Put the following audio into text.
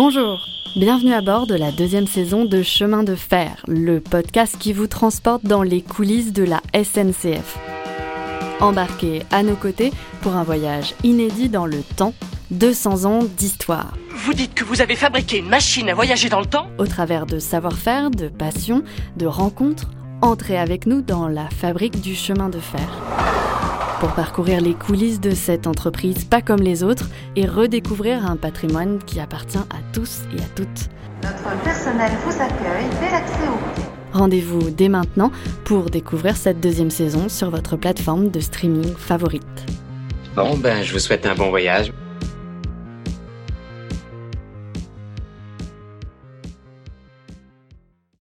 Bonjour, bienvenue à bord de la deuxième saison de Chemin de fer, le podcast qui vous transporte dans les coulisses de la SNCF. Embarquez à nos côtés pour un voyage inédit dans le temps, 200 ans d'histoire. Vous dites que vous avez fabriqué une machine à voyager dans le temps? Au travers de savoir-faire, de passion, de rencontres, entrez avec nous dans la fabrique du chemin de fer. Pour parcourir les coulisses de cette entreprise pas comme les autres et redécouvrir un patrimoine qui appartient à tous et à toutes. Notre personnel vous accueille dès l'accès au quai. Rendez-vous dès maintenant pour découvrir cette deuxième saison sur votre plateforme de streaming favorite. Bon, ben, je vous souhaite un bon voyage.